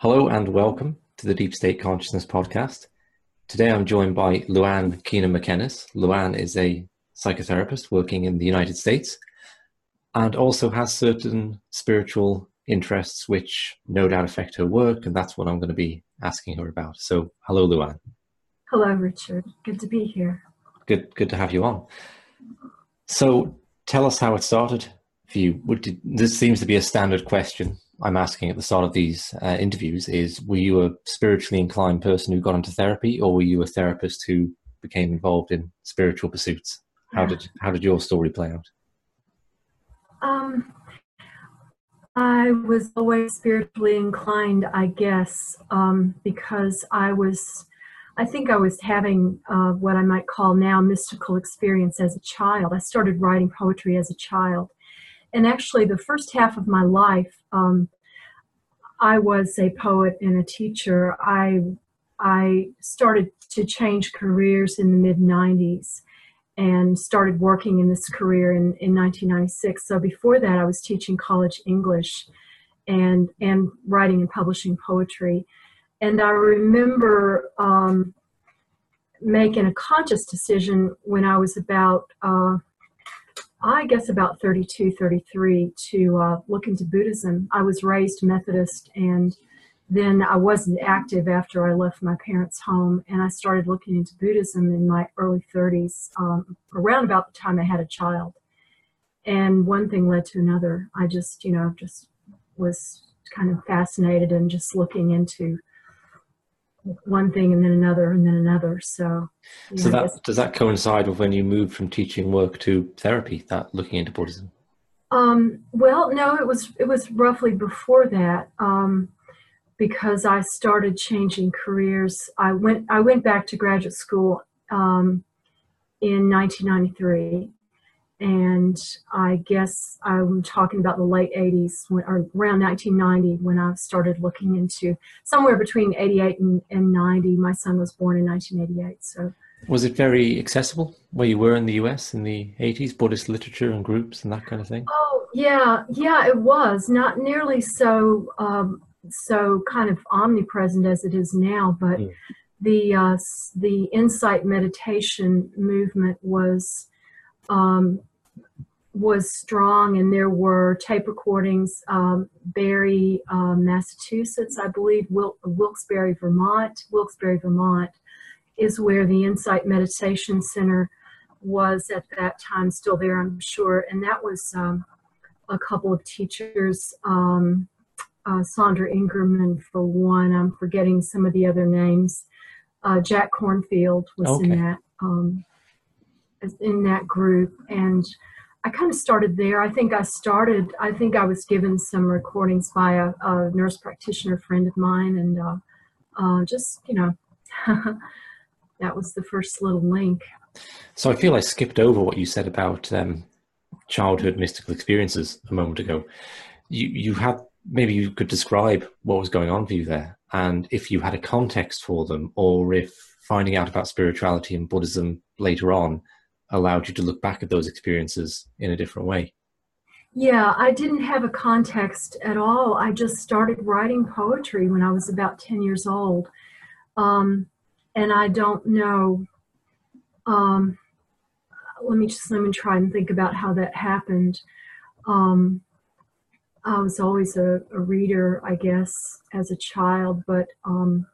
Hello and welcome to the Deep State Consciousness podcast. Today I'm joined by Luann Keenan McKennis. LuAnn is a psychotherapist working in the United States and also has certain spiritual interests which no doubt affect her work, and that's what I'm going to be asking her about. So, hello, LuAnn. Hello, Richard. Good to be here. Good, good to have you on. So, tell us how it started for you. Did, this seems to be a standard question I'm asking at the start of these uh, interviews is were you a spiritually inclined person who got into therapy or were you a therapist who became involved in spiritual pursuits? How did how did your story play out? Um, i was always spiritually inclined i guess um, because i was i think i was having uh, what i might call now mystical experience as a child. I started writing poetry as a child and actually the first half of my life um, i was a poet and a teacher. I i started to change careers in the mid 90s and started working in this career in, in 1996 so before that i was teaching college english and and writing and publishing poetry. And i remember um, making a conscious decision when i was about uh, I guess about 32, 33 to uh, look into Buddhism. I was raised Methodist and then I wasn't active after I left my parents' home and I started looking into Buddhism in my early 30s, um, around about the time I had a child. And one thing led to another. I just, you know, just was kind of fascinated and just looking into one thing and then another and then another. So, so that does that coincide with when you moved from teaching work to therapy? That looking into Buddhism. Um, well, no, it was it was roughly before that um, because I started changing careers. I went I went back to graduate school um, in 1993 and I guess I'm talking about the late 80s, when, or around 1990, when I started looking into somewhere between 88 and, and 90. My son was born in 1988, so. Was it very accessible where you were in the US in the 80s, Buddhist literature and groups and that kind of thing? Oh, yeah, yeah, it was. Not nearly so, um, so kind of omnipresent as it is now, but mm. the, uh, the insight meditation movement was um, was strong, and there were tape recordings. Um, Barre, um, Massachusetts, I believe, Wil- Wilkes-Barre, Vermont. Wilkes-Barre, Vermont is where the Insight Meditation Center was at that time, still there, I'm sure. And that was um, a couple of teachers, um, uh, Sandra Ingerman for one. I'm forgetting some of the other names. Uh, Jack Kornfield was okay. in that um, in that group and I kind of started there. I think I started, I think I was given some recordings by a, a nurse practitioner friend of mine, and uh, uh, just, you know, that was the first little link. So I feel I skipped over what you said about um, childhood mystical experiences a moment ago. You, you had, maybe you could describe what was going on for you there, and if you had a context for them, or if finding out about spirituality and Buddhism later on allowed you to look back at those experiences in a different way? Yeah, I didn't have a context at all. I just started writing poetry when I was about 10 years old. Um, and I don't know. Um, let me just let me try and think about how that happened. Um, I was always a, a, reader, I guess, as a child, but um,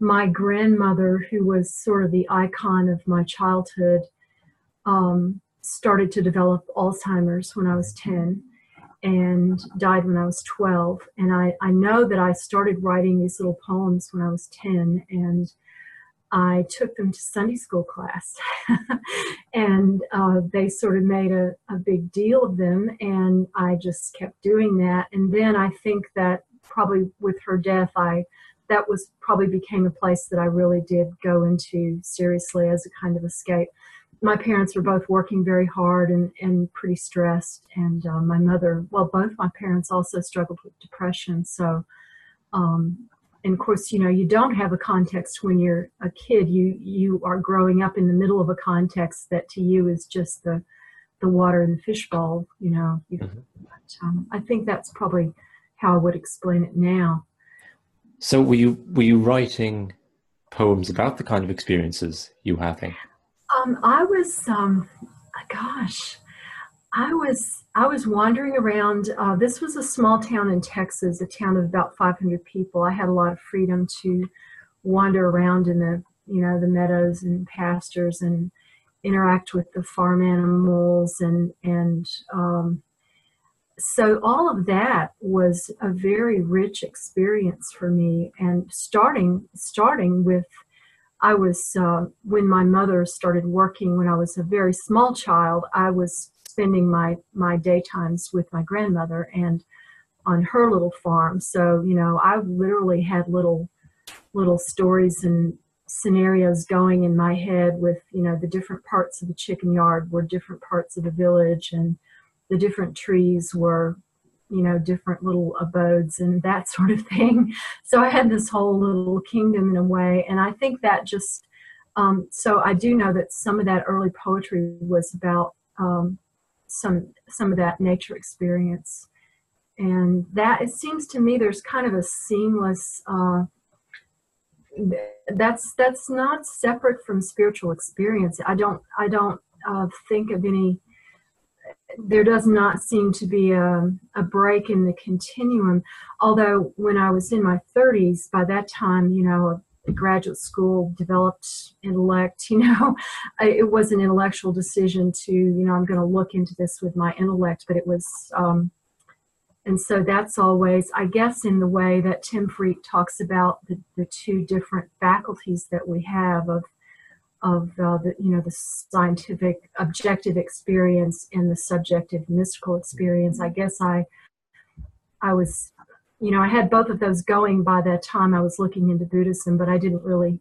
my grandmother, who was sort of the icon of my childhood, um, started to develop Alzheimer's when I was 10 and died when I was 12. And I, I know that I started writing these little poems when I was 10 and I took them to Sunday school class. and uh, they sort of made a, a big deal of them. And I just kept doing that. And then I think that probably with her death, I that was probably became a place that I really did go into seriously as a kind of escape my parents were both working very hard and, and pretty stressed. And uh, my mother, well, both my parents also struggled with depression. So, um, and of course, you know, you don't have a context when you're a kid. You you are growing up in the middle of a context that to you is just the the water in the fishbowl. You know, mm-hmm. but, um, I think that's probably how I would explain it now. So were you were you writing poems about the kind of experiences you were having? Um, I was, um, gosh, I was I was wandering around. Uh, this was a small town in Texas, a town of about 500 people. I had a lot of freedom to wander around in the you know the meadows and pastures and interact with the farm animals and and um, so all of that was a very rich experience for me and starting starting with i was uh, when my mother started working when i was a very small child i was spending my my daytimes with my grandmother and on her little farm. So you know i literally had little little stories and scenarios going in my head with you know the different parts of the chicken yard were different parts of the village and the different trees were you know different little abodes and that sort of thing. So i had this whole little kingdom in a way and i think that just um, so i do know that some of that early poetry was about um, some some of that nature experience. And that it seems to me there's kind of a seamless uh, that's that's not separate from spiritual experience. I don't i don't uh, think of any there does not seem to be a, a break in the continuum. Although, when I was in my 30s, by that time, you know, graduate school developed intellect, you know, it was an intellectual decision to, you know, I'm going to look into this with my intellect, but it was, um, and so that's always, I guess, in the way that Tim Freke talks about the, the two different faculties that we have of of uh, the you know the scientific objective experience and the subjective mystical experience i guess i i was you know i had both of those going by that time i was looking into buddhism but i didn't really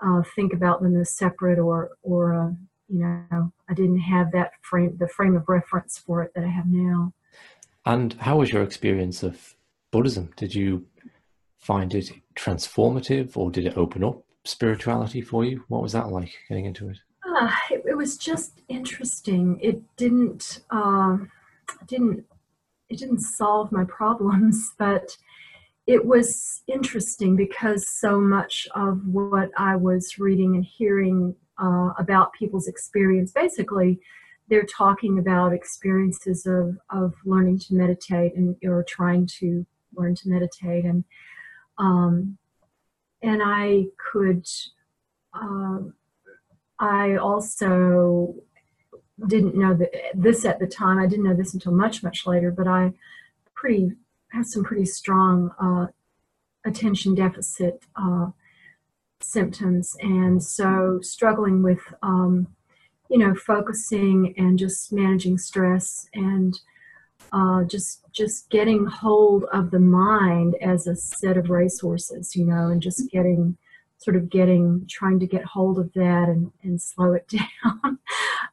uh, think about them as separate or or uh, you know i didn't have that frame the frame of reference for it that i have now. And how was your experience of buddhism? Did you find it transformative or did it open up spirituality for you? What was that like getting into it? Uh, it, it, was just interesting. It didn't uh, didn't it didn't solve my problems, but it was interesting because so much of what I was reading and hearing uh, about people's experience, basically, they're talking about experiences of of learning to meditate and or trying to learn to meditate and um, and I could. Um, I also didn't know that this at the time. I didn't know this until much much later. But I pretty had some pretty strong uh, attention deficit uh, symptoms, and so struggling with um, you know focusing and just managing stress and uh, just just getting hold of the mind as a set of racehorses, you know, and just getting sort of getting trying to get hold of that and, and slow it down.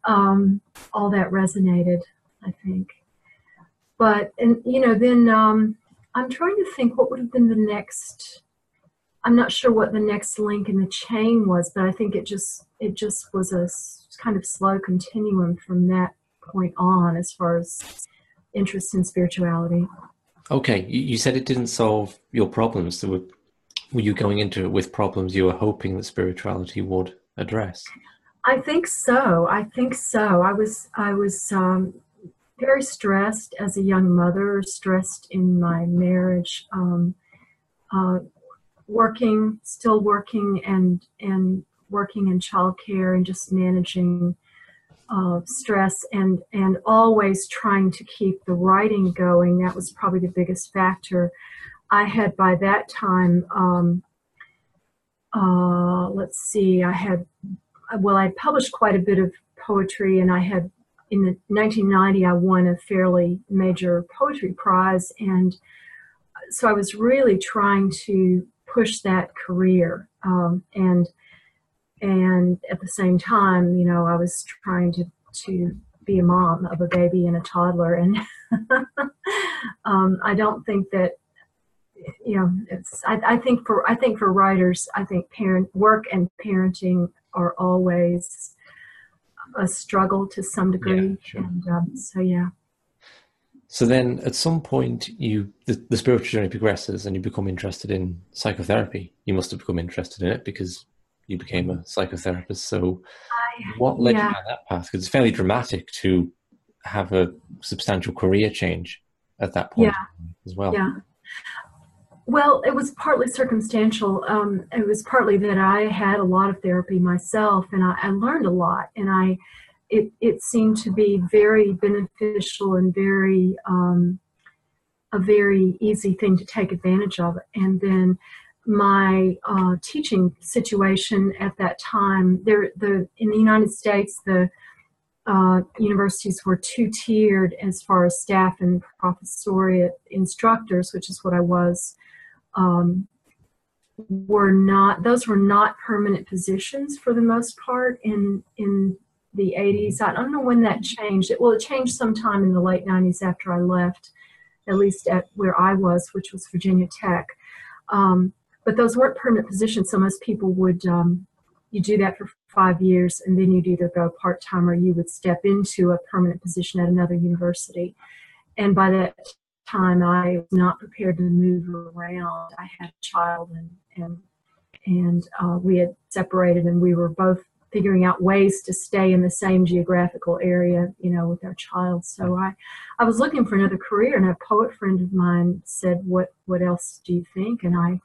um, all that resonated, I think. But and you know, then um, I'm trying to think what would have been the next. I'm not sure what the next link in the chain was, but I think it just it just was a kind of slow continuum from that point on as far as interest in spirituality. Okay, you said it didn't solve your problems. So were, were you going into it with problems you were hoping that spirituality would address? I think so. I think so. I was I was um, very stressed as a young mother, stressed in my marriage, um, uh, working, still working, and and working in childcare and just managing uh, stress and and always trying to keep the writing going. That was probably the biggest factor. I had by that time, um, uh, let's see, I had well, I published quite a bit of poetry, and I had in the 1990 I won a fairly major poetry prize, and so I was really trying to push that career um, and and at the same time you know i was trying to to be a mom of a baby and a toddler and um, i don't think that you know it's I, I, think for i think for writers i think parent work and parenting are always a struggle to some degree yeah, sure. and um, so yeah So then, at some point, you the, the spiritual journey progresses, and you become interested in psychotherapy. You must have become interested in it because you became a psychotherapist. So, I, what led yeah. you down that path? Because it's fairly dramatic to have a substantial career change at that point yeah. as well. Yeah. Well, it was partly circumstantial. Um, it was partly that I had a lot of therapy myself, and I, I learned a lot, and I it, it seemed to be very beneficial and very um, a very easy thing to take advantage of. And then my uh, teaching situation at that time, there the in the United States the uh, universities were two tiered as far as staff and professoriate instructors, which is what I was. Um, were not those were not permanent positions for the most part in in the 80s. I don't know when that changed. It well, it changed sometime in the late 90s after I left, at least at where I was, which was Virginia Tech. Um, but those weren't permanent positions, so most people would um, you do that for five years, and then you'd either go part time or you would step into a permanent position at another university. And by that time, I was not prepared to move around. I had a child, and and and uh, we had separated, and we were both figuring out ways to stay in the same geographical area, you know, with our child. So I, I was looking for another career, and a poet friend of mine said, "What what else do you think?" And I,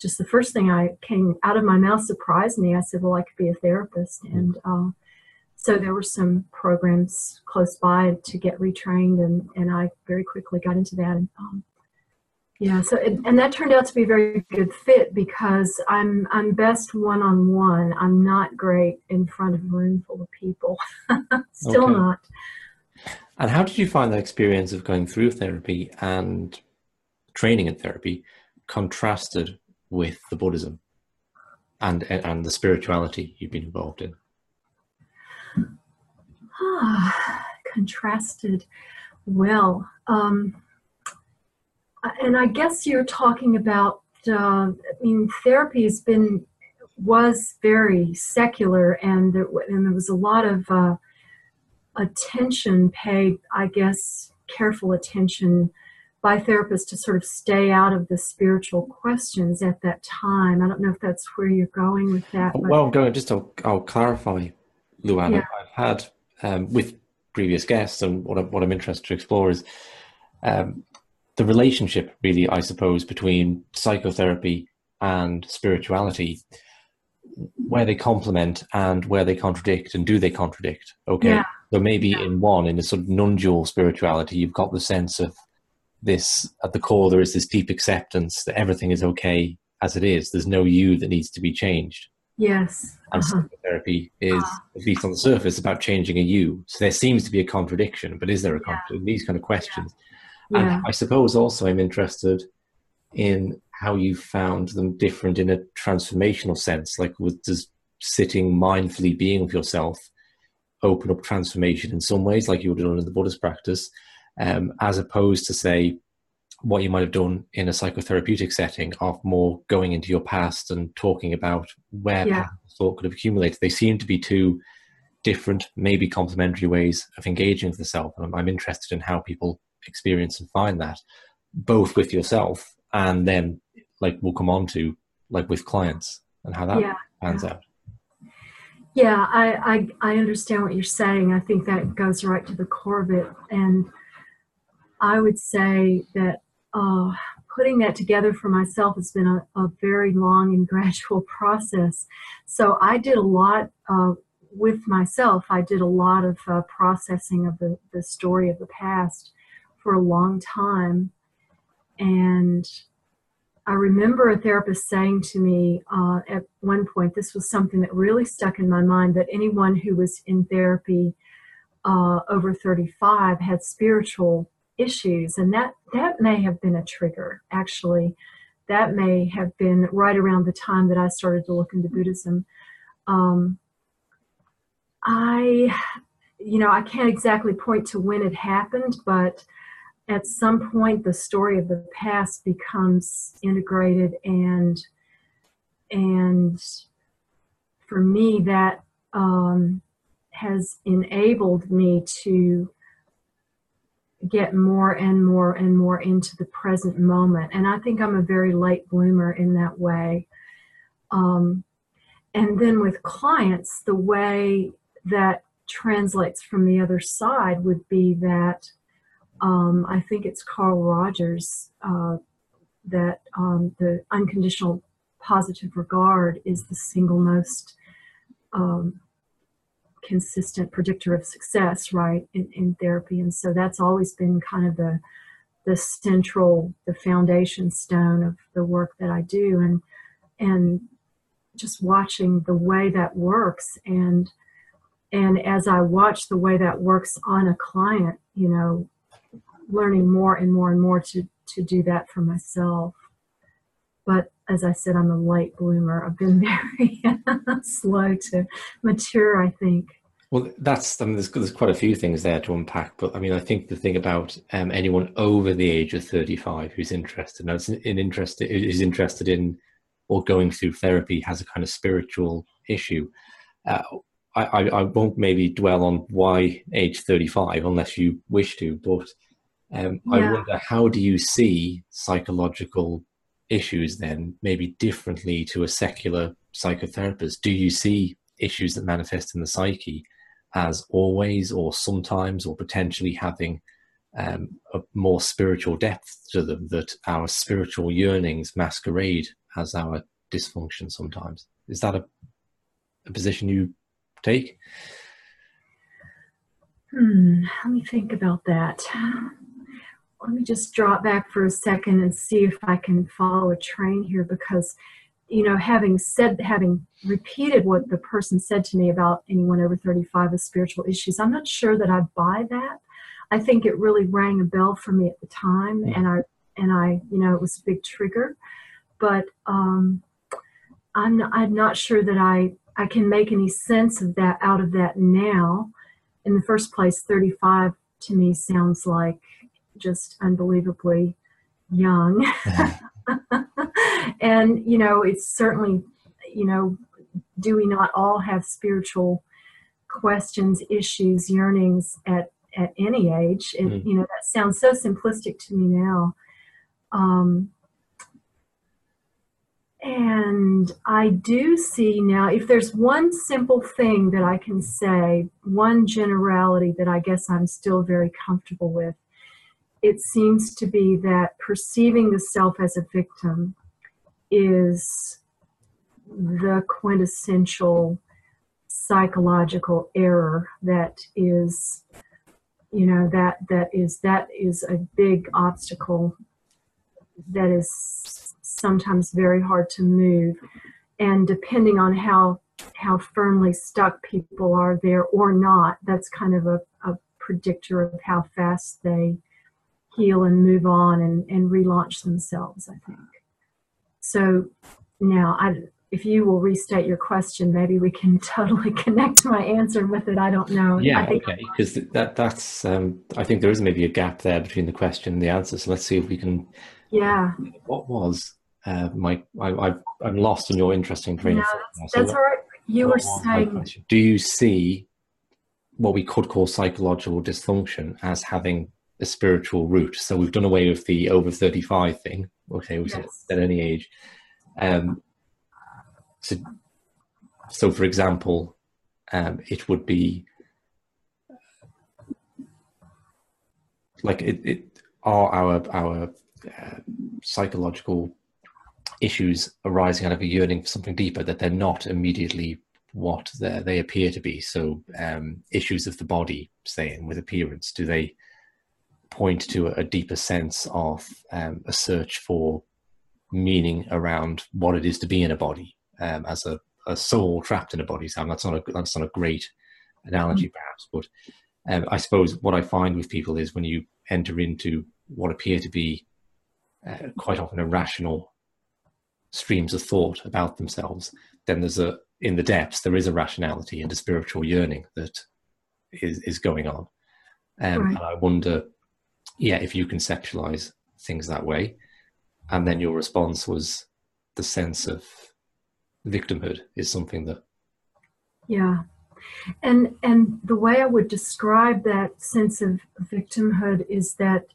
just the first thing I came out of my mouth surprised me. I said, "Well, I could be a therapist," and uh, so there were some programs close by to get retrained, and and I very quickly got into that. And, um, yeah, so it, and that turned out to be a very good fit because I'm I'm best one on one. I'm not great in front of a room full of people. Still okay. not. And how did you find that experience of going through therapy and training in therapy contrasted with the Buddhism and and the spirituality you've been involved in? Ah, contrasted. Well, um, and I guess you're talking about. Uh, I mean, therapy has been was very secular, and there, and there was a lot of uh, attention paid. I guess careful attention by therapists to sort of stay out of the spiritual questions at that time. I don't know if that's where you're going with that. Well, I'm going just to, I'll clarify, Luana. Yeah. I've had um, with previous guests, and what, I, what I'm interested to explore is um, the relationship, really, I suppose, between psychotherapy and spirituality, where they complement and where they contradict, and do they contradict? Okay, yeah. so maybe yeah. in one, in a sort of non-dual spirituality, you've got the sense of this at the core. There is this deep acceptance that everything is okay as it is. There's no you that needs to be changed. Yes. And uh-huh. psychotherapy is, uh-huh. at least on the surface, about changing a you. So there seems to be a contradiction, but is there a contradiction? Yeah. These kind of questions. Yeah. And I suppose also I'm interested in how you found them different in a transformational sense. Like, with does sitting mindfully being with yourself open up transformation in some ways, like you would have done in the Buddhist practice, um, as opposed to say what you might have done in a psychotherapeutic setting of more going into your past and talking about where yeah. thought could have accumulated. They seem to be two different, maybe complementary ways of engaging with the self. And I'm, I'm interested in how people experience and find that both with yourself and then like we'll come on to like with clients and how that yeah, pans yeah. out yeah I, I i understand what you're saying i think that goes right to the core of it and i would say that uh, putting that together for myself has been a, a very long and gradual process so i did a lot uh, with myself i did a lot of uh, processing of the, the story of the past for a long time. And I remember a therapist saying to me uh, at one point, this was something that really stuck in my mind that anyone who was in therapy uh, over 35 had spiritual issues. And that, that may have been a trigger, actually. That may have been right around the time that I started to look into Buddhism. Um, I, you know, I can't exactly point to when it happened, but at some point the story of the past becomes integrated and and for me that um, has enabled me to get more and more and more into the present moment. And I think I'm a very late bloomer in that way. Um, and then with clients, the way that translates from the other side would be that um, I think it's Carl Rogers uh, that um, the unconditional positive regard is the single most um, consistent predictor of success, right, in, in therapy. And so that's always been kind of the the central, the foundation stone of the work that I do, and and just watching the way that works, and and as I watch the way that works on a client, you know, learning more and more and more to to do that for myself. But as I said, I'm a late bloomer. I've been very slow to mature, I think. Well, that's I mean, there's, there's quite a few things there to unpack, but I mean, I think the thing about um, anyone over the age of 35 who's interested, now, in interested, is interested in or going through therapy has a kind of spiritual issue. Uh, I, I, I, won't maybe dwell on why age 35 unless you wish to, but um, yeah. I wonder how do you see psychological issues then maybe differently to a secular psychotherapist? Do you see issues that manifest in the psyche as always or sometimes or potentially having um, a more spiritual depth to them that our spiritual yearnings masquerade as our dysfunction sometimes? Is that a, a position you take? Hmm, let me think about that let me just drop back for a second and see if I can follow a train here because, you know, having said, having repeated what the person said to me about anyone over 35 with spiritual issues, I'm not sure that I buy that. I think it really rang a bell for me at the time, and I, and I, you know, it was a big trigger, but um, I'm, not, I'm not sure that I, I can make any sense of that out of that now. In the first place, 35 to me sounds like just unbelievably young. and, you know, it's certainly, you know, do we not all have spiritual questions, issues, yearnings at, at any age? And, mm. you know, that sounds so simplistic to me now. Um, and I do see now, if there's one simple thing that I can say, one generality that I guess I'm still very comfortable with, it seems to be that perceiving the self as a victim is the quintessential psychological error that is you know that that is that is a big obstacle that is sometimes very hard to move. And depending on how how firmly stuck people are there or not that's kind of a, a predictor of how fast they heal and move on and, and relaunch themselves, I think. So now, I, if you will restate your question, maybe we can totally connect my answer with it. I don't know. Yeah, okay. Because that that's um, I think there is maybe a gap there between the question and the answer. So let's see if we can. Yeah. What was uh, my? I, I am lost in your interesting train no. That's, so that's all right. You were saying. Do you see what we could call psychological dysfunction as having a spiritual route. So we've done away with the over 35 thing. Okay, we said at any age. Um, so, so for example, um, it would be like it, it are our our uh, psychological issues arising out of a yearning for something deeper that they're not immediately what they appear to be. So um, issues of the body, saying with appearance, do they point to a, deeper sense of um, a search for meaning around what it is to be in a body um, as a, a, soul trapped in a body. So that's not a that's not a great analogy, mm-hmm. perhaps, but um, I suppose what I find with people is when you enter into what appear to be uh, quite often irrational streams of thought about themselves, then there's a in the depths there is a rationality and a spiritual yearning that is is going on. Um, right. And I wonder yeah, if you conceptualize things that way, and then your response was the sense of victimhood is something that. Yeah. And and the way I would describe that sense of victimhood is that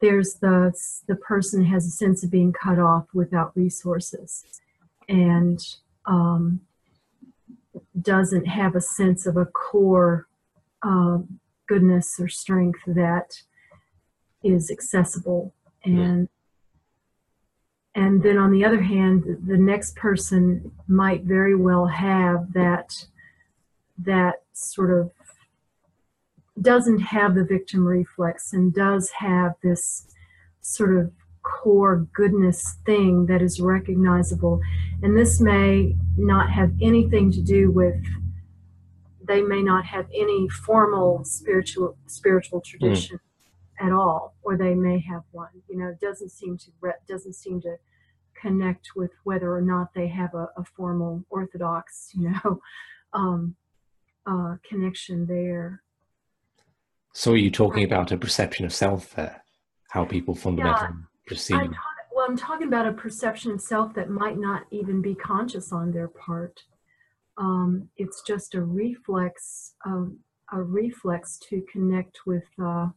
there's the the person has a sense of being cut off without resources, and um, doesn't have a sense of a core uh, goodness or strength that is accessible. And and then on the other hand the next person might very well have that that sort of doesn't have the victim reflex and does have this sort of core goodness thing that is recognizable. And this may not have anything to do with they may not have any formal spiritual spiritual tradition. mm at all, or they may have one. You know, doesn't seem to doesn't seem to connect with whether or not they have a, a formal Orthodox, you know, um, uh, connection there. So, are you talking about a perception of self there? How people fundamentally yeah, perceive? I'm ta- well, I'm talking about a perception of self that might not even be conscious on their part. Um, it's just a reflex, um, a reflex to connect with uh,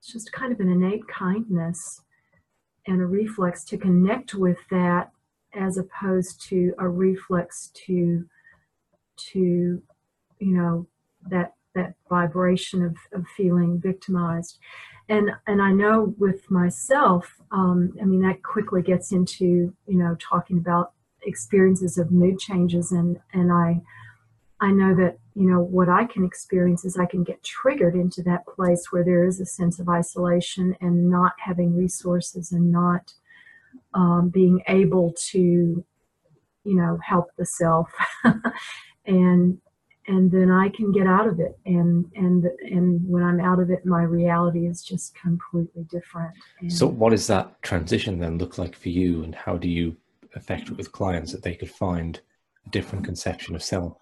it's just kind of an innate kindness and a reflex to connect with that as opposed to a reflex to to you know that that vibration of, of feeling victimized. And and i know with myself um, i mean that quickly gets into you know talking about experiences of mood changes and and i I know that, you know, what I can experience is I can get triggered into that place where there is a sense of isolation and not having resources and not um, being able to, you know, help the self. and and then I can get out of it and and and when I'm out of it my reality is just completely different. And so what does that transition then look like for you and how do you affect it with clients that they could find a different conception of self?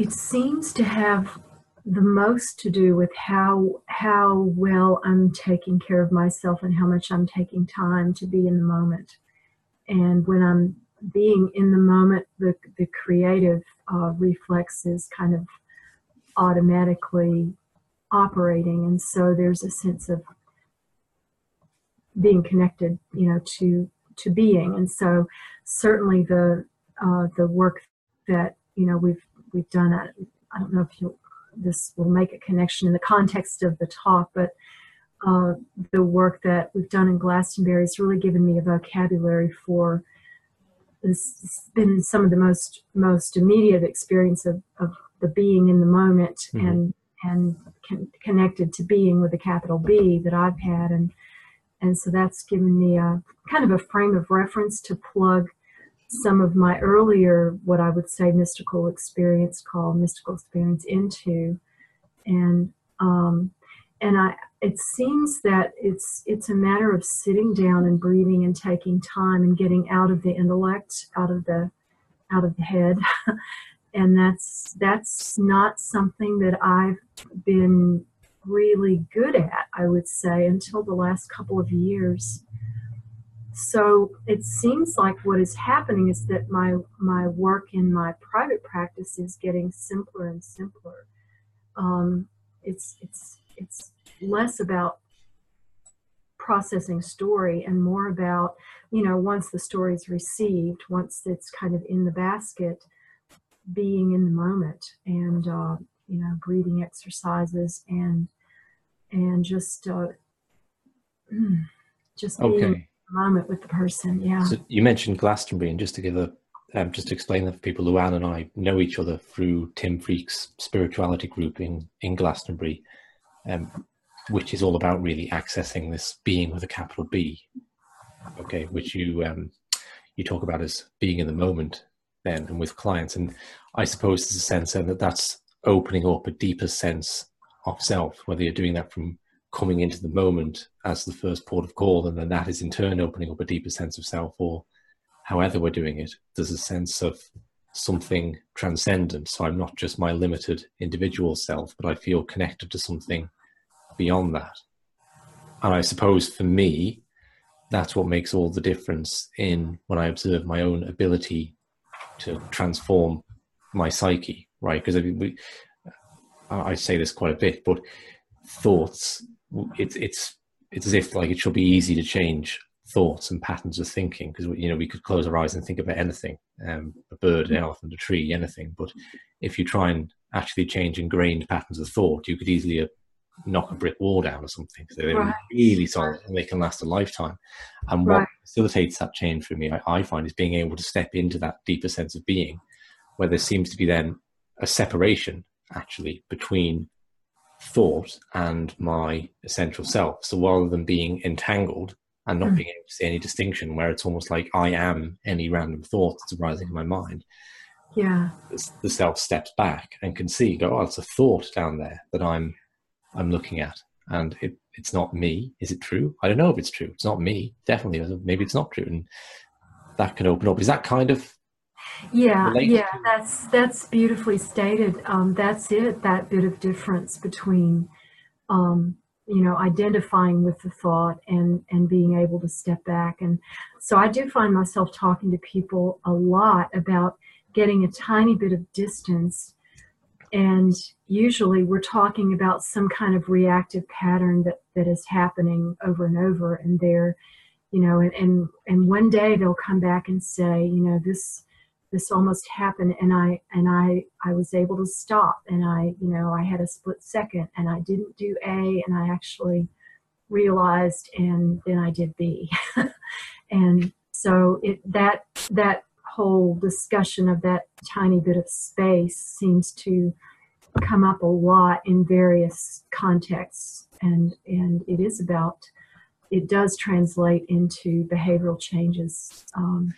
It seems to have the most to do with how how well I'm taking care of myself and how much I'm taking time to be in the moment. And when I'm being in the moment, the the creative uh, reflex is kind of automatically operating, and so there's a sense of being connected, you know, to to being. And so certainly the uh, the work that you know we've we've done it. I don't know if you this will make a connection in the context of the talk, but uh, the work that we've done in Glastonbury has really given me a vocabulary for this has been some of the most most immediate experience of, of the being in the moment mm-hmm. and and con- connected to being with a capital B that I've had and and so that's given me a kind of a frame of reference to plug some of my earlier, what I would say, mystical experience called mystical experience into, and um, and I it seems that it's it's a matter of sitting down and breathing and taking time and getting out of the intellect, out of the out of the head. and that's that's not something that I've been really good at, I would say, until the last couple of years so it seems like what is happening is that my my work in my private practice is getting simpler and simpler. Um, it's it's it's less about processing story and more about you know once the story is received, once it's kind of in the basket, being in the moment and uh, you know breathing exercises and and just uh, just being okay moment with the person. Yeah. So you mentioned Glastonbury, and just to give a um, just to explain that for people, LuAnn and I know each other through Tim Freke's spirituality group in, in Glastonbury, um, which is all about really accessing this being with a capital B. Okay, which you um, you talk about as being in the moment then and with clients, and I suppose there's a sense then that that's opening up a deeper sense of self, whether you're doing that from coming into the moment as the first port of call, and then that is in turn opening up a deeper sense of self, or however we're doing it, there's a sense of something transcendent. So I'm not just my limited individual self, but I feel connected to something beyond that. And I suppose for me, that's what makes all the difference in when I observe my own ability to transform my psyche, right? Because I mean, we, I say this quite a bit, but thoughts, it's it's it's as if like it should be easy to change thoughts and patterns of thinking because you know we could close our eyes and think about anything, um, a bird, an elephant, a tree, anything. But if you try and actually change ingrained patterns of thought, you could easily uh, knock a brick wall down or something. So they're right. really solid and they can last a lifetime. And what right. facilitates that change for me, I, I find, is being able to step into that deeper sense of being, where there seems to be then a separation actually between thought and my essential self. So rather than being entangled and not mm. being able to see any distinction, where it's almost like I am any random thought that's arising in my mind. Yeah. The self steps back and can see, go, oh, it's a thought down there that I'm I'm looking at. And it, it's not me. Is it true? I don't know if it's true. It's not me. Definitely. Maybe it's not true. And that can open up. Is that kind of yeah yeah that's that's beautifully stated. Um, that's it that bit of difference between um, you know identifying with the thought and and being able to step back. And so i do find myself talking to people a lot about getting a tiny bit of distance. And usually we're talking about some kind of reactive pattern that that is happening over and over and they're you know and and, and one day they'll come back and say you know this this almost happened and i and i i was able to stop and i you know i had a split second and i didn't do a and i actually realized and then i did b. And so it that that whole discussion of that tiny bit of space seems to come up a lot in various contexts and and it is about it does translate into behavioral changes um,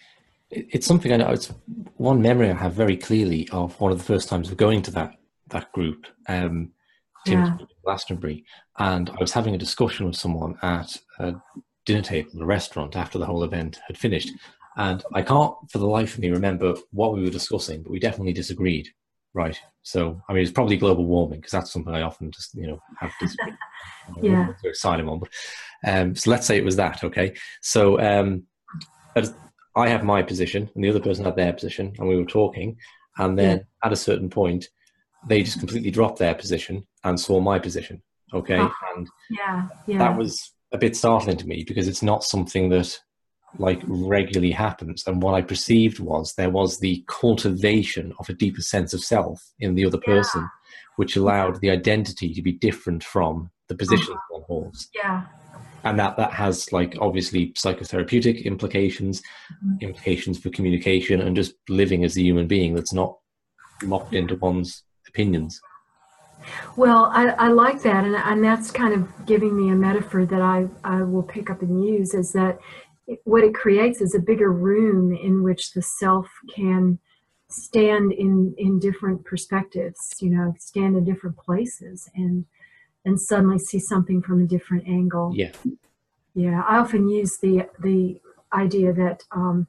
it's something I know. It's one memory I have very clearly of one of the first times of going to that that group, um, yeah. Glastonbury, and I was having a discussion with someone at a dinner table in a restaurant after the whole event had finished, and I can't for the life of me remember what we were discussing, but we definitely disagreed. Right. So I mean, it's probably global warming because that's something I often just you know have disagreed. yeah. Excited on, but um, so let's say it was that. Okay. So um, I have my position and the other person had their position, and we were talking. And then yeah. at a certain point, they just completely dropped their position and saw my position. Okay, oh, and yeah, yeah, that was a bit startling to me because it's not something that like regularly happens. And what I perceived was there was the cultivation of a deeper sense of self in the other person, which allowed the identity to be different from the position uh-huh. one holds. Yeah, and that that has like obviously psychotherapeutic implications mm-hmm. implications for communication and just living as a human being that's not locked into one's opinions well i, I like that and, and that's kind of giving me a metaphor that I, I will pick up and use is that what it creates is a bigger room in which the self can stand in in different perspectives you know stand in different places and and suddenly see something from a different angle. Yeah. Yeah. I often use the the idea that um,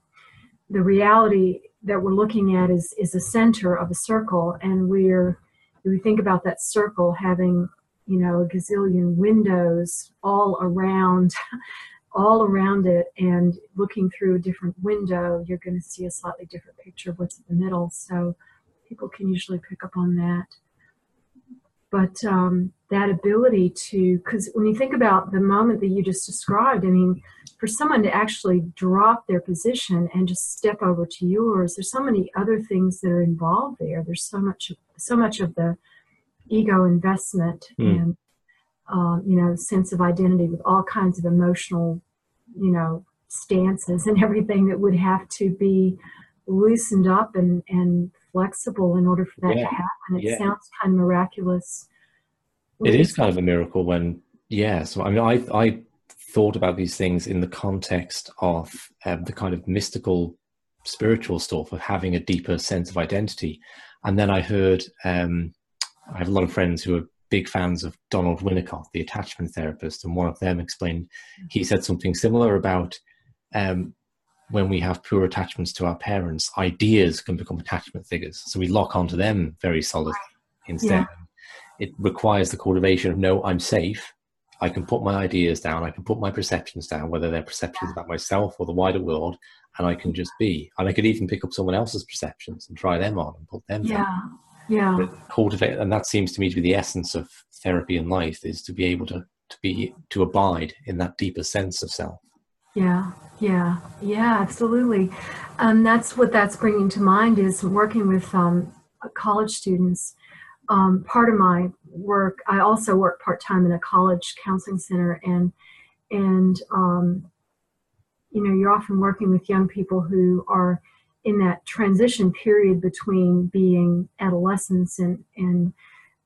the reality that we're looking at is is a center of a circle, and we're we think about that circle having you know a gazillion windows all around all around it and looking through a different window you're going to see a slightly different picture of what's in the middle so people can usually pick up on that but um, that ability to because when you think about the moment that you just described i mean for someone to actually drop their position and just step over to yours there's so many other things that are involved there there's so much so much of the ego investment mm. and um, you know sense of identity with all kinds of emotional you know stances and everything that would have to be loosened up and and flexible in order for that yeah. to happen. It yeah. sounds kind of miraculous. It is kind of a miracle when, yeah. So I mean, I I thought about these things in the context of um, the kind of mystical, spiritual stuff of having a deeper sense of identity, and then I heard. Um, I have a lot of friends who are big fans of Donald Winnicott, the attachment therapist, and one of them explained he said something similar about um, when we have poor attachments to our parents, ideas can become attachment figures. So we lock onto them very solidly instead. Yeah. It requires the cultivation of no, I'm safe. I can put my ideas down. I can put my perceptions down, whether they're perceptions about myself or the wider world, and I can just be. And I could even pick up someone else's perceptions and try them on and put them Yeah. down. Yeah. But cultivate, and that seems to me to be the essence of therapy in life is to be able to to be to abide in that deeper sense of self. Yeah, yeah, yeah, absolutely. Um, that's what that's bringing to mind is working with um, college students. Um, part of my work, I also work part time in a college counseling center, and and um, you know, you're often working with young people who are in that transition period between being adolescents and and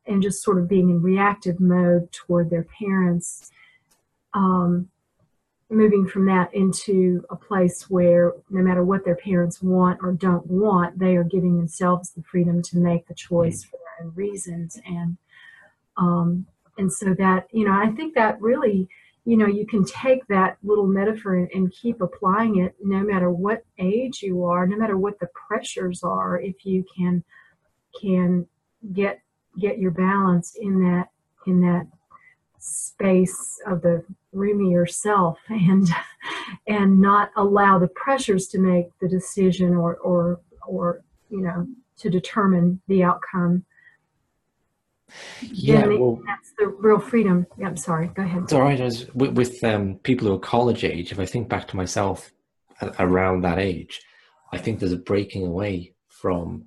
and just sort of being in reactive mode toward their parents. Um, moving from that into a place where no matter what their parents want or don't want, they are giving themselves the freedom to make the choice for their own reasons. And um, and so that you know, I think that really, you know, you can take that little metaphor and, and keep applying it no matter what age you are, no matter what the pressures are. If you can can get get your balance in that in that space of the roomier self and and not allow the pressures to make the decision or or or you know to determine the outcome. Yeah, well, that's the real freedom. Yeah, i'm sorry. Go ahead. It's all right. As with, with um, people who are college age, if I think back to myself around that age, I think there's a breaking away from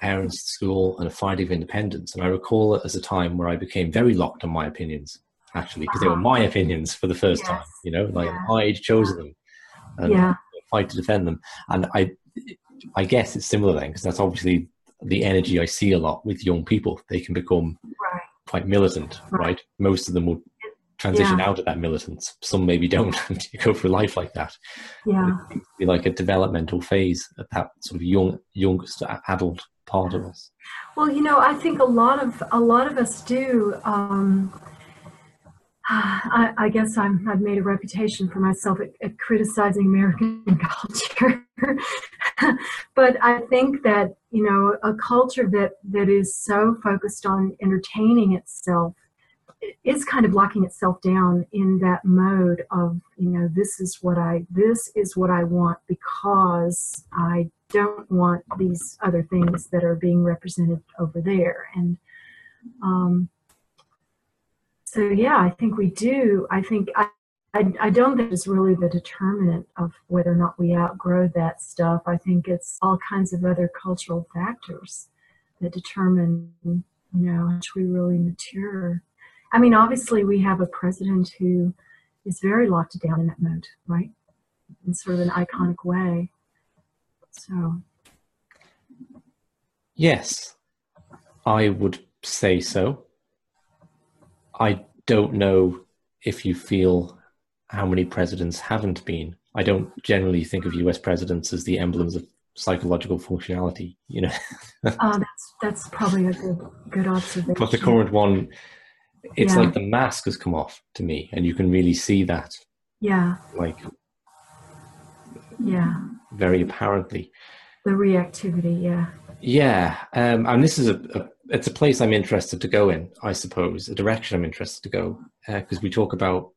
parents, school, and a finding of independence. And I recall it as a time where I became very locked on my opinions, actually, because they were Uh-huh. my opinions for the first Yes. time. You know, like Yeah. I'd chosen them, and yeah fight to defend them. And I, I guess it's similar then, because that's obviously the energy I see a lot with young people. They can become right quite militant, Right. right? Most of them will transition Yeah. out of that militance. Some maybe don't and you go through life like that. yeah It seems to be like a developmental phase at that sort of young, youngest adult part of us. Well, you know, I think a lot of a lot of us do. Um, I, I guess I'm, I've made a reputation for myself at, at criticizing American culture, but I think that you know a culture that that is so focused on entertaining itself is kind of locking itself down in that mode of you know this is what I this is what I want because I don't want these other things that are being represented over there. And um, so yeah i think we do. I think I, I i don't think it's really the determinant of whether or not we outgrow that stuff. I think it's all kinds of other cultural factors that determine you know how much we really mature. I mean obviously we have a president who is very locked down in that mode right? In sort of an iconic way. So. Yes, I would say so. I don't know if you feel how many presidents haven't been. I don't generally think of US presidents as the emblems of psychological functionality, you know. uh, that's that's probably a good good observation but the current one, it's Yeah. like the mask has come off to me, and you can really see that, yeah like yeah very apparently. the reactivity yeah Yeah, um, and this is a, a it's a place I'm interested to go in, I suppose, a direction I'm interested to go uh, because we talk about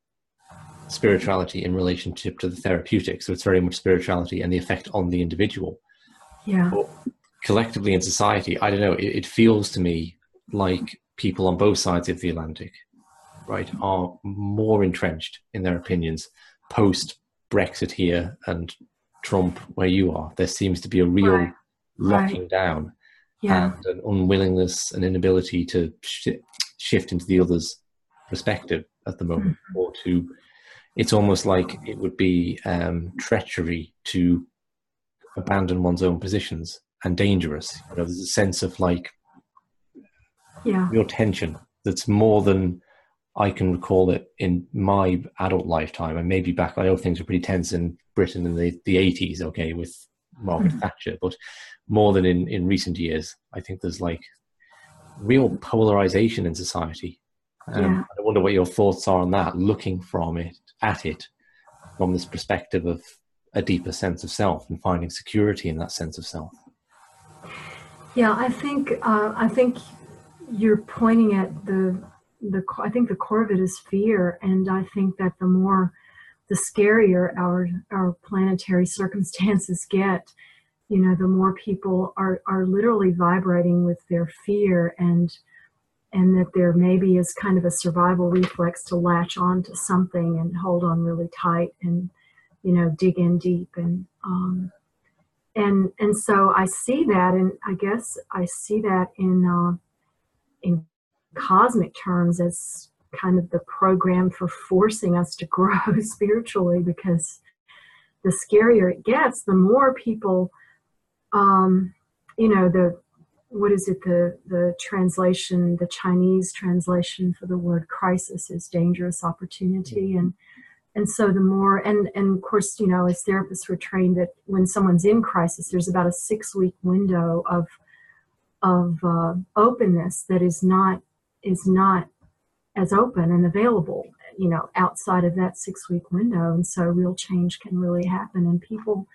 spirituality in relationship to the therapeutic, so it's very much spirituality and the effect on the individual. yeah But collectively in society, I don't know, it, it feels to me like people on both sides of the Atlantic, right, are more entrenched in their opinions post Brexit here and Trump where you are. There seems to be a real Right. locking down yeah. and an unwillingness and inability to sh- shift into the other's perspective at the moment or to it's almost like it would be um, treachery to abandon one's own positions and dangerous. You know there's a sense of like yeah. real tension that's more than I can recall it in my adult lifetime. And maybe back I know things were pretty tense in Britain in the, the 80s okay with Margaret Mhm. Thatcher but more than in, in recent years I think there's like real polarization in society um, Yeah. I wonder what your thoughts are on that looking from it at it from this perspective of a deeper sense of self and finding security in that sense of self yeah i think uh, i think you're pointing at the the i think the core of it is fear and i think that the more the scarier our our planetary circumstances get you know the more people are are literally vibrating with their fear and and that there maybe is kind of a survival reflex to latch on to something and hold on really tight and you know dig in deep and um, and and so I see that and I guess I see that in uh, in cosmic terms as kind of the program for forcing us to grow spiritually because the scarier it gets the more people um, you know the what is it? The the translation the chinese translation for the word crisis is dangerous opportunity. And and so the more and and of course you know as therapists we're trained that when someone's in crisis there's about a six week window of of uh, openness that is not is not as open and available you know outside of that six week window. And so real change can really happen. And people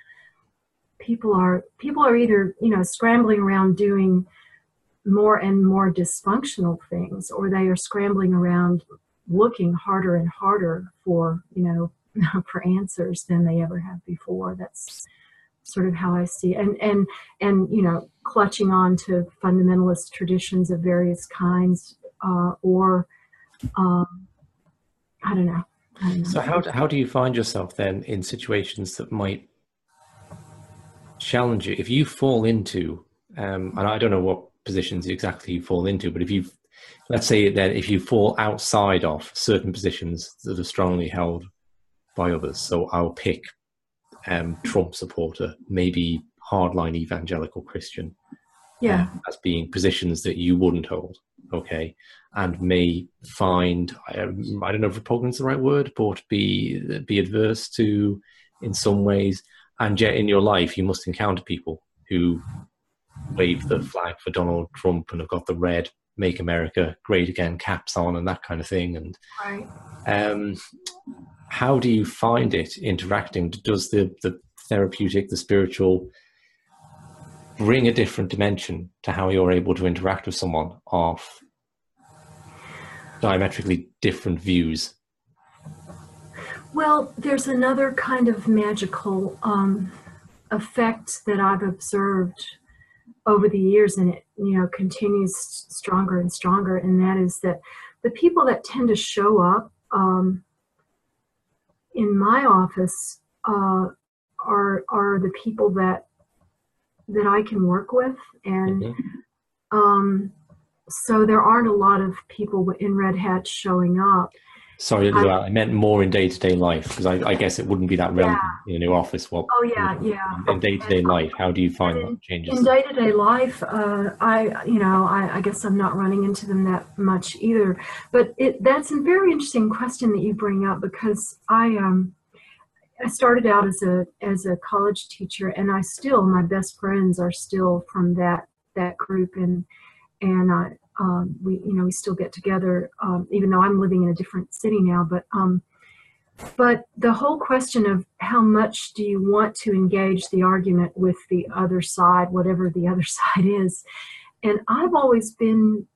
people are people are either you know scrambling around doing more and more dysfunctional things or they are scrambling around looking harder and harder for you know for answers than they ever have before. That's sort of how i see it. and and and you know clutching on to fundamentalist traditions of various kinds uh, or um, I don't know. I don't know. So how how do you find yourself then in situations that might challenge you if you fall into um, and I don't know what positions exactly you fall into, but if you let's say that if you fall outside of certain positions that are strongly held by others, so I'll pick um, Trump supporter, maybe hardline evangelical Christian, yeah, um, as being positions that you wouldn't hold, okay, and may find I, I don't know if repugnance is the right word, but be be adverse to in some ways and yet in your life you must encounter people who wave the flag for Donald Trump and have got the red "Make America Great Again" caps on and that kind of thing. And right. um, how do you find it interacting? Does the the therapeutic, the spiritual, bring a different dimension to how you're able to interact with someone of diametrically different views well, there's another kind of magical um, effect that I've observed over the years, and it you know continues stronger and stronger. And that is that the people that tend to show up um, in my office uh, are are the people that that I can work with, and mm-hmm. um, so there aren't a lot of people in red hats showing up. Sorry, I, I meant more in day to day life because I, I, guess it wouldn't be that relevant yeah. in a new office. Well, oh yeah, yeah. In day to day life, how do you find in, that changes? In day to day life, uh, I you know I, I, guess I'm not running into them that much either. But it, that's a very interesting question that you bring up because I um I started out as a as a college teacher, and I still my best friends are still from that that group, and and I um, we you know we still get together um, even though i'm living in a different city now but um, but the whole question of how much do you want to engage the argument with the other side whatever the other side is and i've always been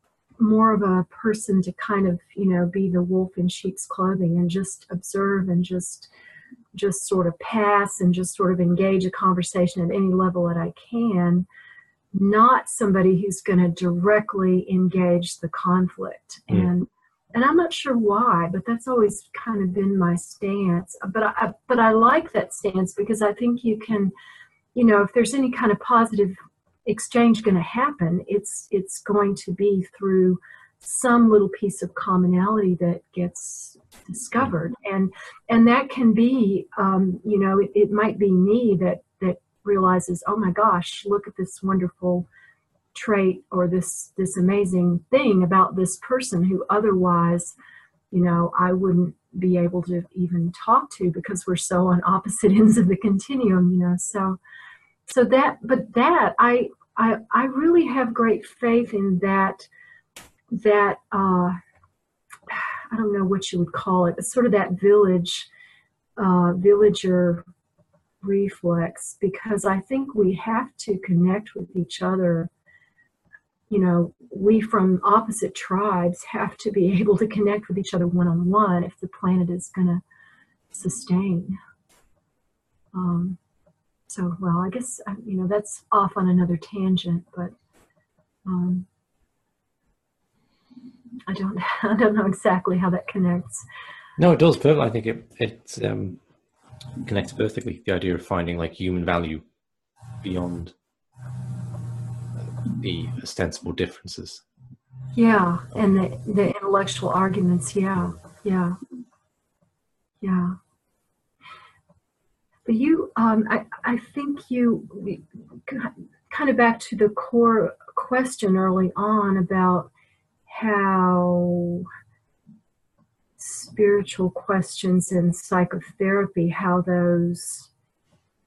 more of a person to kind of you know be the wolf in sheep's clothing and just observe and just just sort of pass and just sort of engage a conversation at any level that i can not somebody who's going to directly engage the conflict mm. and and I'm not sure why, but that's always kind of been my stance. But I but I like that stance because I think you can, you know, if there's any kind of positive exchange going to happen, it's it's going to be through some little piece of commonality that gets discovered, and and that can be, um, you know, it, it might be me that that realizes, oh my gosh, look at this wonderful trait or this this amazing thing about this person who otherwise, you know, I wouldn't be able to even talk to because we're so on opposite ends of the continuum, you know. So so that but that I I I really have great faith in that that uh I don't know what you would call it, but sort of that village uh, villager reflex because I think we have to connect with each other. You know, we from opposite tribes have to be able to connect with each other one on one if the planet is going to sustain. Um, so, well, I guess you know that's off on another tangent, but um, I don't I don't know exactly how that connects. No, it does. Perfect. I think it it um, connects perfectly. The idea of finding like human value beyond the ostensible differences. Yeah, and the the intellectual arguments. Yeah, yeah, yeah. But you, um, I, I think you kind of back to the core question early on about how spiritual questions and psychotherapy, how those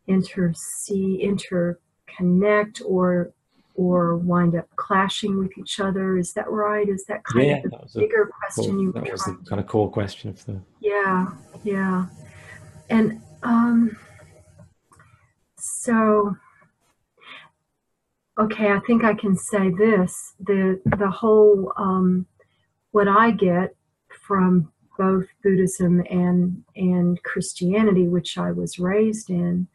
intercede, interconnect or or wind up clashing with each other. Is that right? Is that kind yeah, of the bigger question core, you That was the kind of core question of the Yeah, yeah. And um so, okay, I think I can say this: the the whole um, what I get from both Buddhism and and Christianity, which I was raised in,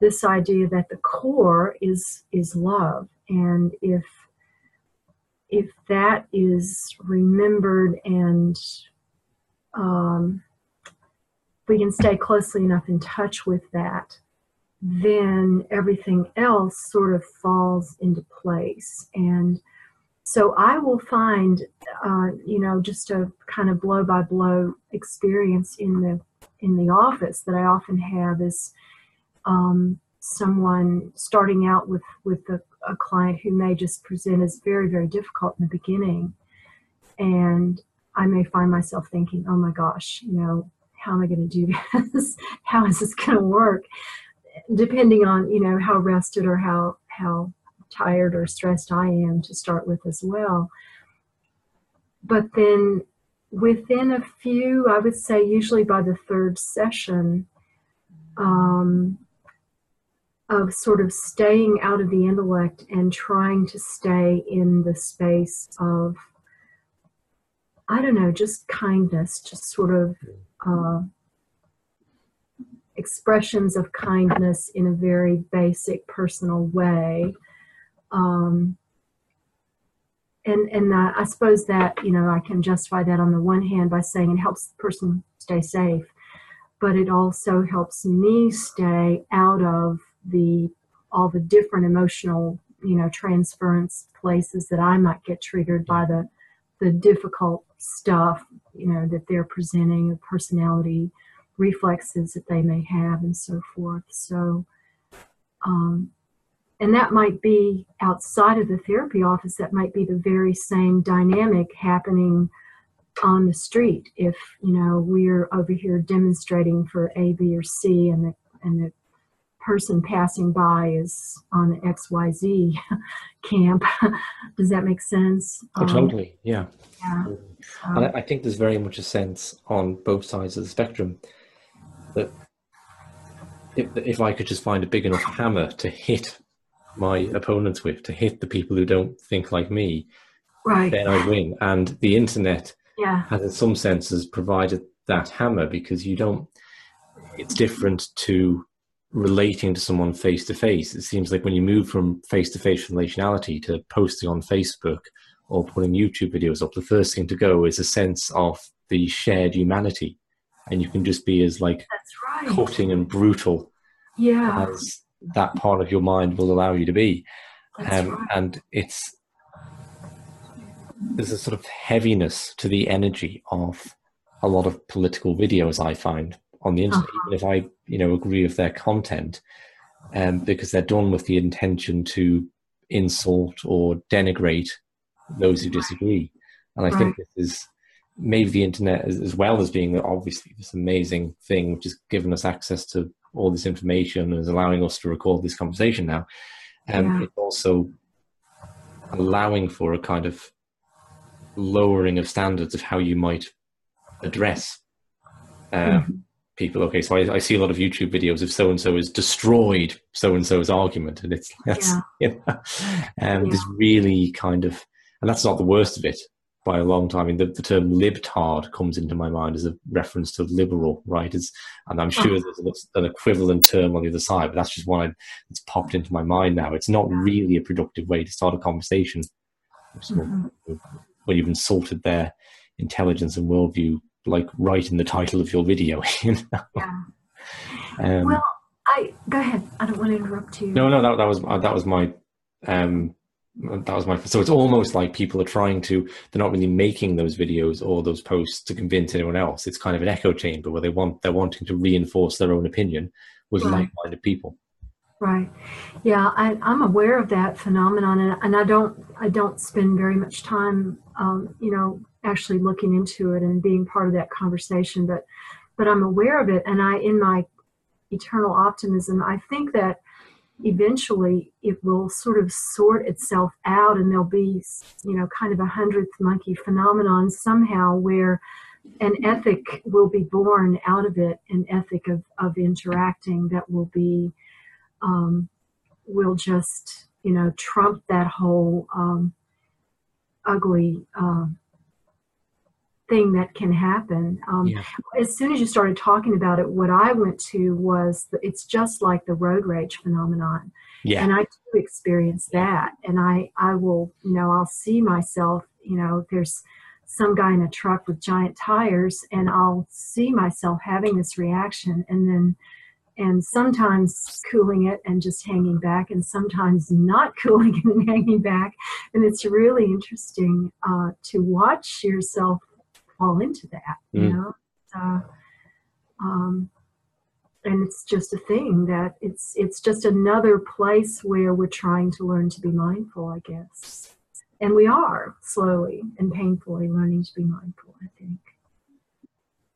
this idea that the core is is love, and if if that is remembered and um, we can stay closely enough in touch with that, then everything else sort of falls into place. And so I will find, uh, you know, just a kind of blow by blow experience in the in the office that I often have is um, someone starting out with with a, a client who may just present as very very difficult in the beginning, and I may find myself thinking, oh my gosh, you know, how am I going to do this? how is this going to work? Depending on you know how rested or how how tired or stressed I am to start with as well. But then within a few, I would say usually by the third session, um, of sort of staying out of the intellect and trying to stay in the space of, I don't know, just kindness, just sort of uh, expressions of kindness in a very basic personal way. Um, and and uh, I suppose that you know I can justify that on the one hand by saying it helps the person stay safe, but it also helps me stay out of the all the different emotional you know transference places that I might get triggered by the the difficult stuff you know that they're presenting, the personality reflexes that they may have and so forth. So, um, and that might be outside of the therapy office, that might be the very same dynamic happening on the street. If, you know, we're over here demonstrating for A, B, or C, and the, and the person passing by is on the XYZ camp. Does that make sense? Oh, totally, yeah. Yeah. Um, I, I think there's very much a sense on both sides of the spectrum that if, if I could just find a big enough hammer to hit my opponents with, to hit the people who don't think like me, right. then I win. And the internet yeah. has, in some senses, provided that hammer because you don't. It's different to relating to someone face to face. It seems like when you move from face to face relationality to posting on Facebook or putting YouTube videos up, the first thing to go is a sense of the shared humanity and you can just be as like right. cutting and brutal yeah. as that part of your mind will allow you to be. Um, right. And it's there's a sort of heaviness to the energy of a lot of political videos I find on the internet, uh-huh. even if I you know agree with their content, um, because they're done with the intention to insult or denigrate those who disagree. And I right. think this is maybe the internet as, as, well as being obviously this amazing thing which has given us access to all this information and is allowing us to record this conversation now um, yeah. it's also allowing for a kind of lowering of standards of how you might address uh, mm-hmm. people okay so I, I, see a lot of youtube videos of so and so has destroyed so and so's argument and it's that's yeah. you know, um, yeah. this really kind of and that's not the worst of it quite a long time. I mean, the, the term libtard comes into my mind as a reference to liberal, right? It's, and I'm sure uh-huh. there's an equivalent term on the other side, but that's just one that's popped into my mind now. It's not really a productive way to start a conversation mm-hmm. when you've insulted their intelligence and worldview, like right in the title of your video. You know? Yeah. Um, well, I go ahead. I don't want to interrupt you. No, no, that, that was that was my um, that was my so it's almost like people are trying to they're not really making those videos or those posts to convince anyone else. It's kind of an echo chamber where they want they're wanting to reinforce their own opinion with right. like-minded people. Right. Yeah I, am aware of that phenomenon and, and i don't i don't spend very much time um, you know actually looking into it and being part of that conversation but but i'm aware of it and i in my eternal optimism i think that eventually it will sort of sort itself out and there'll be you know kind of a hundredth monkey phenomenon somehow where an ethic will be born out of it an ethic of, of interacting that will be um, will just you know trump that whole um, ugly uh, thing that can happen. Um, yeah. As soon as you started talking about it, what I went to was the, it's just like the road rage phenomenon. Yeah. And I do experience that. And I, I will, you know, I'll see myself, you know, there's some guy in a truck with giant tires, and I'll see myself having this reaction. And then, and sometimes cooling it and just hanging back, and sometimes not cooling and hanging back. And it's really interesting uh, to watch yourself fall into that, you mm. know. Uh, um, and it's just a thing that it's it's just another place where we're trying to learn to be mindful, I guess. And we are slowly and painfully learning to be mindful, I think.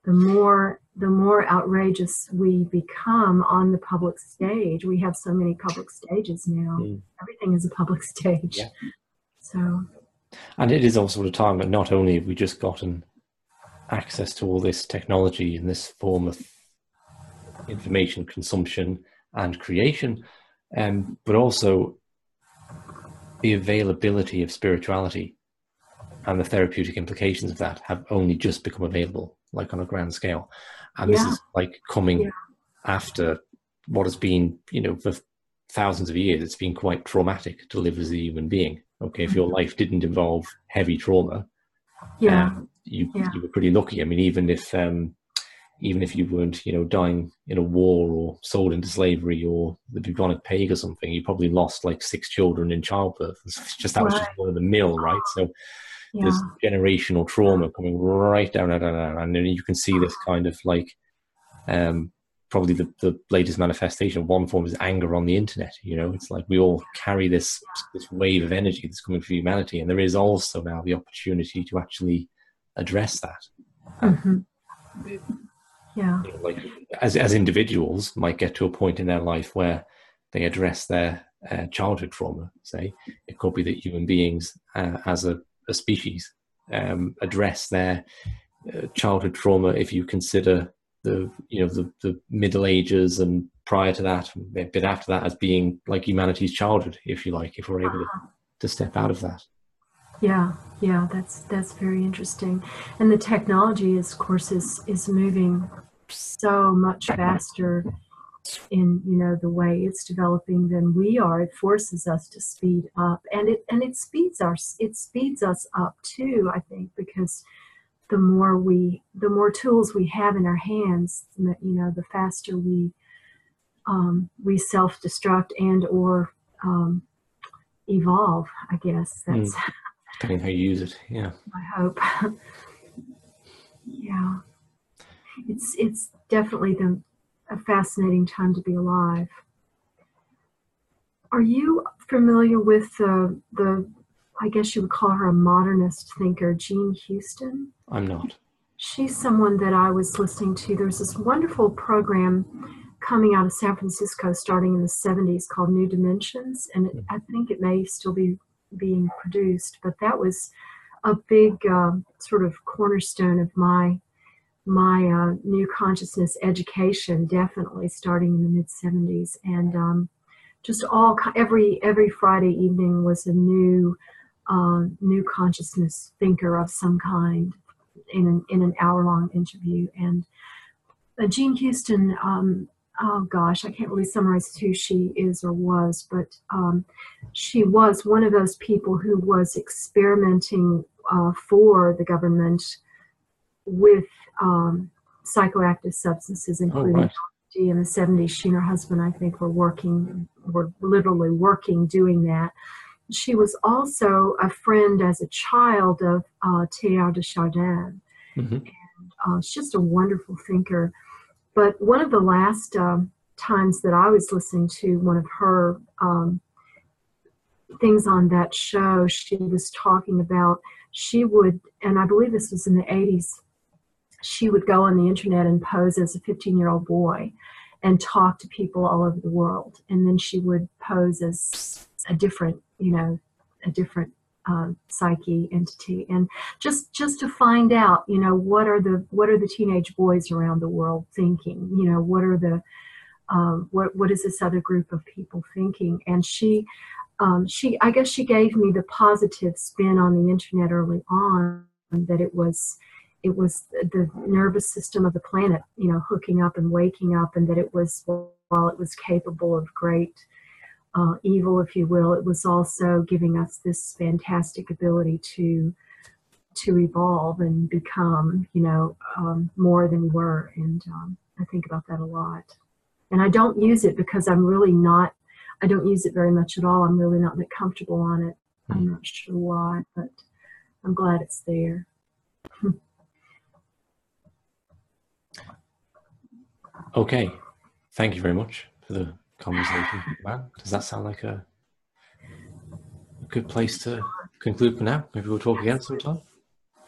The more the more outrageous we become on the public stage, we have so many public stages now. Mm. Everything is a public stage. Yeah. So and it is also a time that not only have we just gotten access to all this technology in this form of information consumption and creation, um, but also the availability of spirituality and the therapeutic implications of that have only just become available, like on a grand scale. And yeah. this is like coming yeah. after what has been, you know, for thousands of years, it's been quite traumatic to live as a human being. Okay, if your mm-hmm. life didn't involve heavy trauma, yeah. Um, you yeah. you were pretty lucky. I mean, even if um, even if you weren't, you know, dying in a war or sold into slavery or the bubonic plague or something, you probably lost like six children in childbirth. It's just that right. was just one of the mill, right? So yeah. there's generational trauma coming right down, down, down, and then you can see this kind of like um, probably the, the latest manifestation of one form is anger on the internet. You know, it's like we all carry this this wave of energy that's coming for humanity, and there is also now the opportunity to actually address that. Mm-hmm. Yeah. You know, like as as individuals might get to a point in their life where they address their uh, childhood trauma. Say it could be that human beings, uh, as a, a species, um, address their uh, childhood trauma. If you consider the you know the, the Middle Ages and prior to that, a bit after that, as being like humanity's childhood, if you like, if we're able to, uh-huh. to step out of that. Yeah, yeah, that's that's very interesting. And the technology, is, of course, is is moving so much faster in you know the way it's developing than we are. It forces us to speed up, and it and it speeds our it speeds us up too. I think because the more we the more tools we have in our hands, you know, the faster we um, we self destruct and or um, evolve. I guess that's. Mm depending how you use it. Yeah. I hope. yeah. It's it's definitely the a fascinating time to be alive. Are you familiar with the the I guess you would call her a modernist thinker, Jean Houston? I'm not. She's someone that I was listening to. There's this wonderful program coming out of San Francisco starting in the 70s called New Dimensions, and it, I think it may still be being produced. But that was a big uh, sort of cornerstone of my my uh, new consciousness education, definitely starting in the mid '70s, and um, just all every every Friday evening was a new um, new consciousness thinker of some kind in an, in an hour long interview. And Jean Houston, um, oh gosh, I can't really summarize who she is or was, but um, she was one of those people who was experimenting uh, for the government with um, psychoactive substances, Oh, including right. In the 70s. She and her husband, I think, were working, were literally working doing that. She was also a friend as a child of uh, Teilhard de Chardin. hmm Uh, she's just a wonderful thinker. But one of the last um, times that I was listening to one of her um, things on that show, she was talking about she would, and I believe this was in the 80s, she would go on the internet and pose as a 15 year old boy and talk to people all over the world. And then she would pose as a different, you know, a different um, psyche entity. And just just to find out you know what are the what are the teenage boys around the world thinking? You know what are the um, what what is this other group of people thinking? And she um, she i guess she gave me the positive spin on the internet early on that it was it was the nervous system of the planet you know hooking up and waking up and that it was while it was capable of great uh, evil, if you will, it was also giving us this fantastic ability to to evolve and become, you know, um, more than we were. And um, I think about that a lot. And I don't use it because I'm really not. I don't use it very much at all. I'm really not that comfortable on it. I'm not sure why, but I'm glad it's there. Okay. Thank you very much for the conversation. Does that sound like a, a good place to conclude for now? Maybe we'll talk again sometime.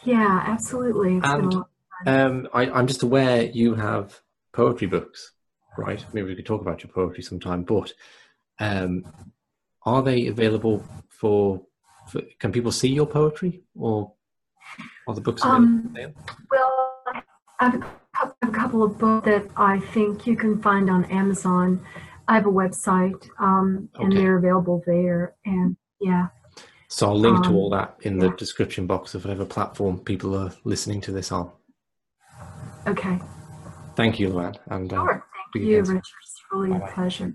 Yeah, absolutely. It's been a And um, I, I'm just aware you have poetry books, right? Maybe we could talk about your poetry sometime. But um, are they available for, for? Can people see your poetry, or are the books available? Um. Well, I have a couple of books that I think you can find on Amazon. I have a website, um, and they're available there. And yeah, So I'll link to um, all that in the description box of whatever platform people are listening to this on. okay. Thank you, LuAnn, and uh, Sure. Thank you. Richard. It's really Bye-bye. a pleasure.